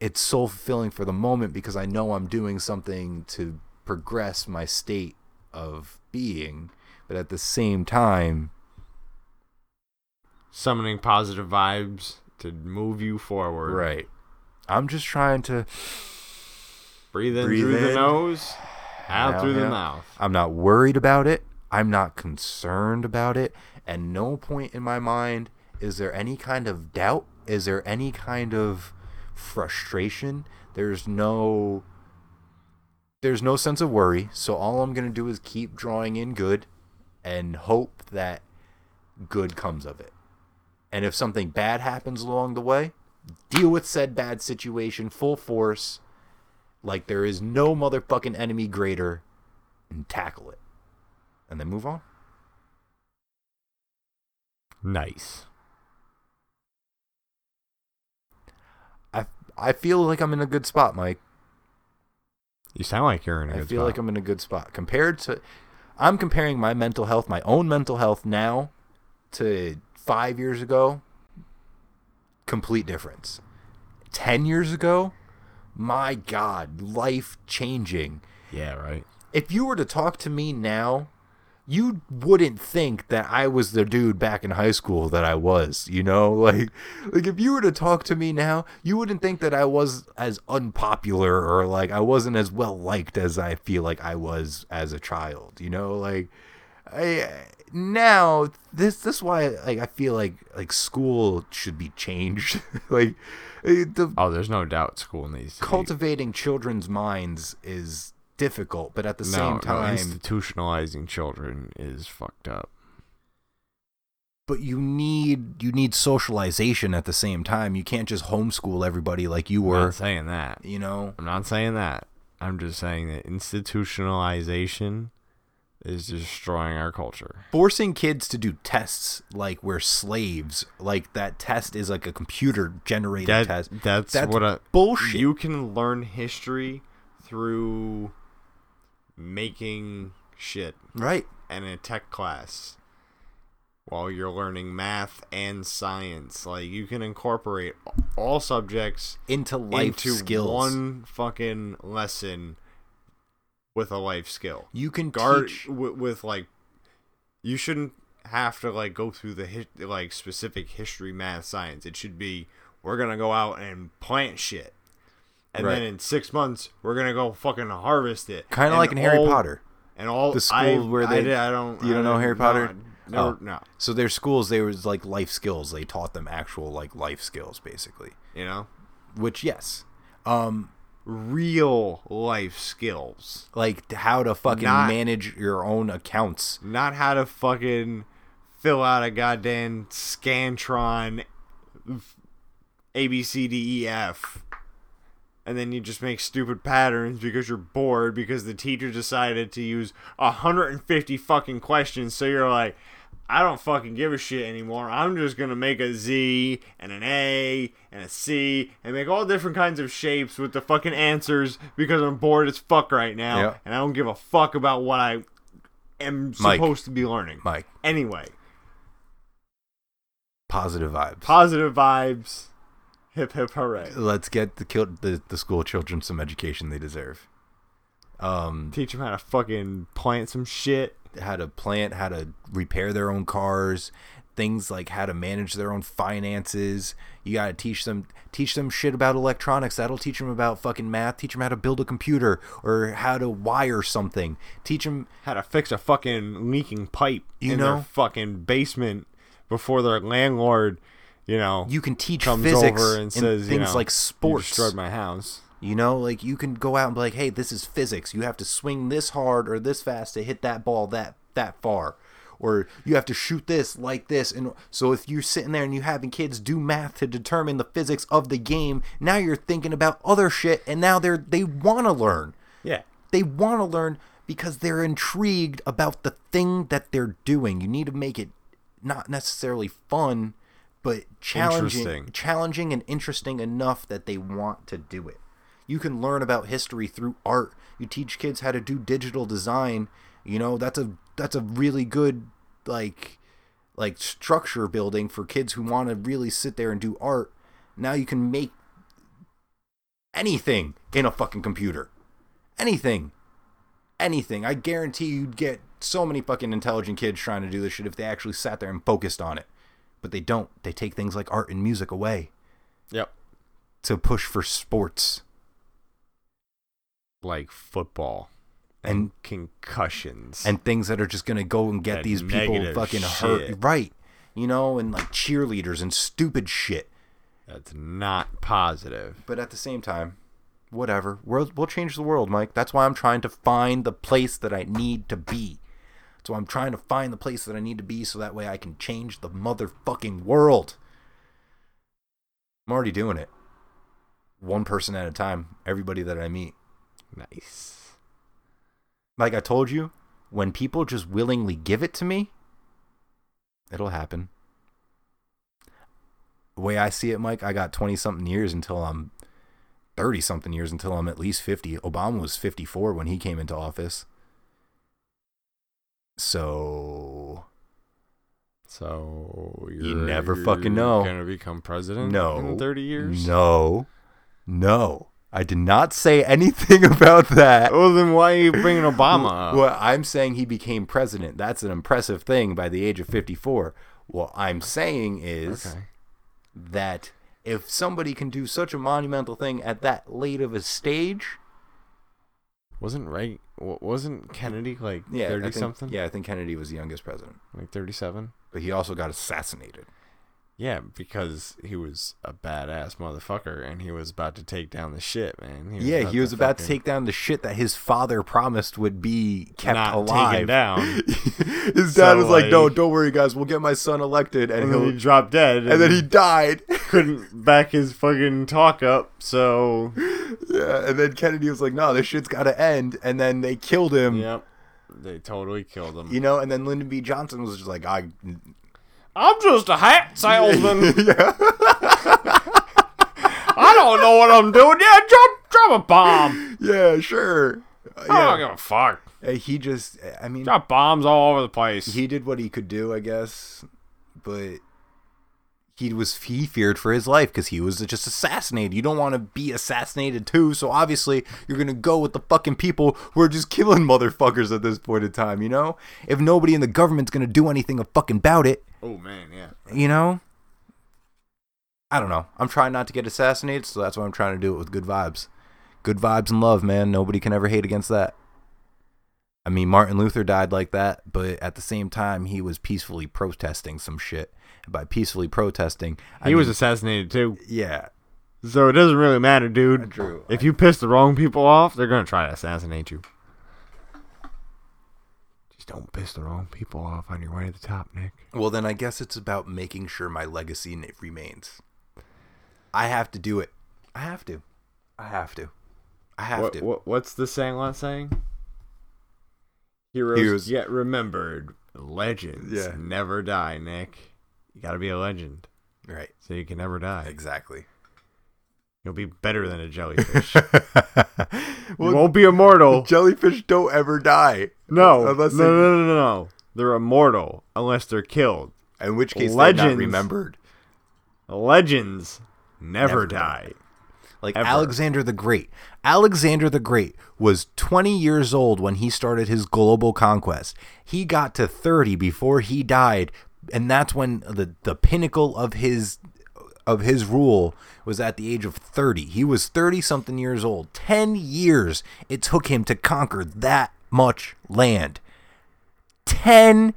it's soul fulfilling for the moment because I know I'm doing something to progress my state of being. But at the same time, summoning positive vibes to move you forward. right. I'm just trying to Breathe in Breathe through the nose, out Out, through the mouth. I'm not worried about it. I'm not concerned about it. And no point in my mind is there any kind of doubt. Is there any kind of frustration? There's no there's no sense of worry. So all I'm going to do is keep drawing in good and hope that good comes of it. And if something bad happens along the way, deal with said bad situation full force like there is no motherfucking enemy greater and tackle it and then move on Nice. I feel like i'm in a good spot mike You sound like you're in a i good feel spot. like i'm in a good spot compared to i'm comparing my mental health my own mental health now to five years ago complete difference 10 years ago my god life changing Yeah, right. if you were to talk to me now, you wouldn't think that I was the dude back in high school that I was, you know? Like like if you were to talk to me now, you wouldn't think that I was as unpopular or like I wasn't as well liked as I feel like I was as a child, you know? Like I now this this is why like I feel like like school should be changed. like eh, the Oh, there's no doubt school needs to be- cultivating children's minds is difficult, but at the no, same no, time, institutionalizing children is fucked up. but you need you need socialization at the same time. You can't just homeschool everybody like you I'm were. not saying that. You know, I'm not saying that. I'm just saying that institutionalization is destroying our culture. forcing kids to do tests like we're slaves, like that test is like a computer generated That, test. that's, That's what a bullshit. You can learn history through making shit Right. in a tech class while you're learning math and science. Like you can incorporate all subjects Into life into skills. one fucking lesson with a life skill. you can Guard teach with, with like you shouldn't have to like go through the hi- like specific history, math, science. It should be we're gonna go out and plant shit, and Right. then in six months we're gonna go fucking harvest it. kind of like in Harry all- Potter. and all the school I, where they- did- I don't you don't know Harry Potter? No, never, Oh. no. So their schools, they was like life skills. They taught them actual like life skills, basically. You know, Which yes, um, real life skills, like how to fucking Not- manage your own accounts. not how to fucking fill out a goddamn scantron, A B C D E F. And then you just make stupid patterns because you're bored because the teacher decided to use 150 fucking questions. So you're like, I don't fucking give a shit anymore. I'm just gonna make a Z and an A and a C and make all different kinds of shapes with the fucking answers because I'm bored as fuck right now Yeah. and I don't give a fuck about what I am Mike. supposed to be learning. Mike, Anyway, positive vibes. positive vibes. Hip hip hooray. Let's get the, the the school children some education they deserve. Um, Teach them how to fucking plant some shit. how to plant, how to repair their own cars, things like how to manage their own finances. You got to teach them teach them shit about electronics. That'll teach them about fucking math. Teach them how to build a computer or how to wire something. Teach them How to fix a fucking leaking pipe You in know? their fucking basement before their landlord, you know, you can teach comes physics over and says, things you know, like "You sports. destroyed my house. You know, like you can go out and be like, "Hey, this is physics. You have to swing this hard or this fast to hit that ball that that far." Or you have to shoot this like this, and so if you're sitting there and you're having kids do math to determine the physics of the game, now you're thinking about other shit, and now they're they want to learn. Yeah. They want to learn because they're intrigued about the thing that they're doing. You need to make it not necessarily fun, but challenging, challenging and interesting enough that they want to do it. You can learn about history through art. You teach kids how to do digital design. You know, that's a that's a really good like like structure building for kids who want to really sit there and do art. Now you can make anything in a fucking computer. Anything. Anything. I guarantee you'd get so many fucking intelligent kids trying to do this shit if they actually sat there and focused on it. But they don't. They take things like art and music away Yep. to push for sports. Like football And concussions. and things that are just gonna go and get That these people fucking shit. hurt. Right. You know, and like cheerleaders and stupid shit. that's not positive. But at the same time, whatever. We'll, we'll change the world, Mike. That's why I'm trying to find the place that I need to be. So I'm trying to find the place that I need to be so that way I can change the motherfucking world. I'm already doing it. One person at a time, everybody that I meet. Nice. Like I told you, when people just willingly give it to me, it'll happen. The way I see it, Mike, I got 20 something years until I'm 30 something years until I'm at least 50. Obama was 54 when he came into office. So, So You you're never fucking know. Gonna become president? no. in thirty years. No. No. I did not say anything about that. Well, then why are you bringing Obama up? Well, I'm saying he became president. That's an impressive thing by the age of 54. What I'm saying is Okay. that if somebody can do such a monumental thing at that late of a stage, Wasn't right? Wasn't Kennedy like yeah, thirty think- something? Yeah, I think Kennedy was the youngest president, like thirty-seven. but he also got assassinated. Yeah, because he was a badass motherfucker, and he was about to take down the shit, man. yeah, he was about to take down the shit that his father promised would be kept Not taken alive. down. his dad was like, "No, don't worry, guys. We'll get my son elected," and, and he'll he dropped dead, and then he died. couldn't back his fucking talk up. So yeah, and then Kennedy was like, "No, this shit's got to end," and then they killed him. yep, they totally killed him. You know, and then Lyndon B. Johnson was just like, "I." I'm just a hat salesman. yeah. I don't know what I'm doing. Yeah, drop drop a bomb. Yeah, sure. Uh, I don't yeah. give a fuck. Uh, He just, I mean, Drop bombs all over the place. he did what he could do, I guess, but he was he feared for his life because he was just assassinated. You don't want to be assassinated too, so obviously you're gonna go with the fucking people who are just killing motherfuckers at this point in time. You know, if nobody in the government's gonna do anything fucking about it, oh man, yeah. you know. I don't know. I'm trying not to get assassinated, so that's why I'm trying to do it with good vibes. Good vibes and love, man. Nobody can ever hate against that. I mean, Martin Luther died like that, but at the same time, he was peacefully protesting some shit. And by peacefully protesting, I He was assassinated too. yeah, So it doesn't really matter, dude. True. If you piss the wrong people off, they're gonna try to assassinate you. Don't piss the wrong people off on your way to the top, Nick. Well, then I guess it's about making sure my legacy remains. I have to do it. I have to. I have to. I have What, to. what what's the saying Sandlot saying? Heroes, Heroes- get remembered. Legends Yeah. never die, Nick. You gotta be a legend Right. so you can never die. Exactly. You'll be better than a jellyfish. you well, won't be immortal. jellyfish don't ever die. No, Unless no, they- no, no, no, no. They're immortal unless they're killed. In which case, they're Legends. not remembered. Legends never, Never die. Like Ever. Alexander the Great. Alexander the Great was 20 years old when he started his global conquest. He got to 30 before he died, and that's when the the pinnacle of his of his rule was at the age of 30. He was 30 something years old. 10 years it took him to conquer that much land. 10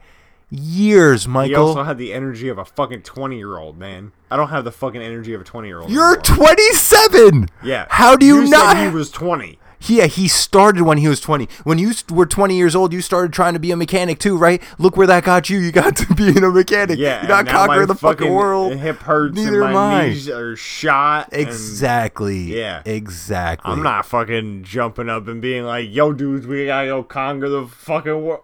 years, Michael. He also had the energy of a fucking 20 year old, man. I don't have the fucking energy of a 20 year old. You're 27. Yeah. How do you, said not? he was 20. Yeah, uh, he started when he was 20. When you were 20 years old, you started trying to be a mechanic too, right? Look where that got you. You got to being a mechanic. Yeah. you got and conquer the fucking world. Hip hurts Neither and my knees are shot. and Exactly. Yeah. Exactly. I'm not fucking jumping up and being like, yo, dudes, we gotta go conquer the fucking world.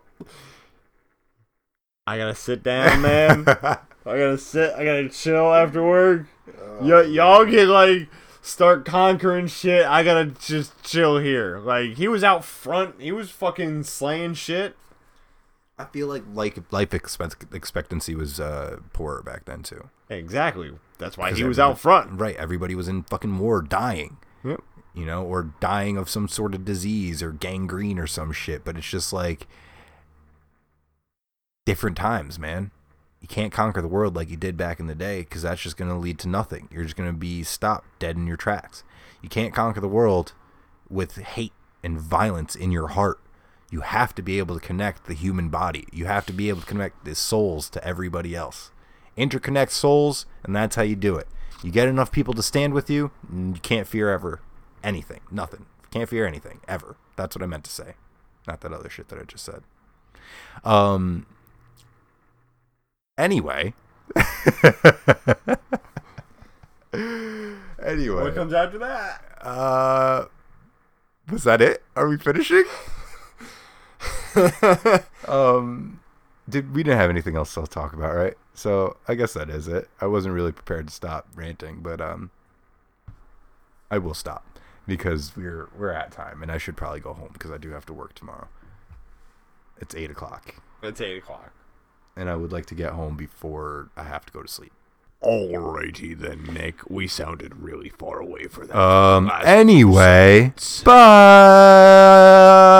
I gotta sit down, man. I gotta sit. I gotta chill after work. Y- y'all get like start conquering shit. I gotta just chill here. Like he was out front. He was fucking slaying shit. I feel like like life expect- expectancy was uh, poorer back then too. Exactly. That's why he was out front. Right, everybody was in fucking war, dying. Yep. You know, or dying of some sort of disease or gangrene or some shit. But it's just like different times, man. Can't conquer the world like you did back in the day because that's just going to lead to nothing. You're just going to be stopped dead in your tracks. You can't conquer the world with hate and violence in your heart. You have to be able to connect the human body. You have to be able to connect the souls to everybody else. Interconnect souls, and that's how you do it. You get enough people to stand with you, and you can't fear ever anything. Nothing. Can't fear anything ever. That's what I meant to say. Not that other shit that I just said. Um. Anyway. anyway. What comes after that? Uh, was that it? Are we finishing? um, did we didn't have anything else to talk about, right? So I guess that is it. I wasn't really prepared to stop ranting, but um, I will stop because we're we're at time, and I should probably go home because I do have to work tomorrow. It's eight o'clock, It's eight o'clock. And I would like to get home before I have to go to sleep. Alrighty then, Nick. We sounded really far away for that. Um. Anyway, bye.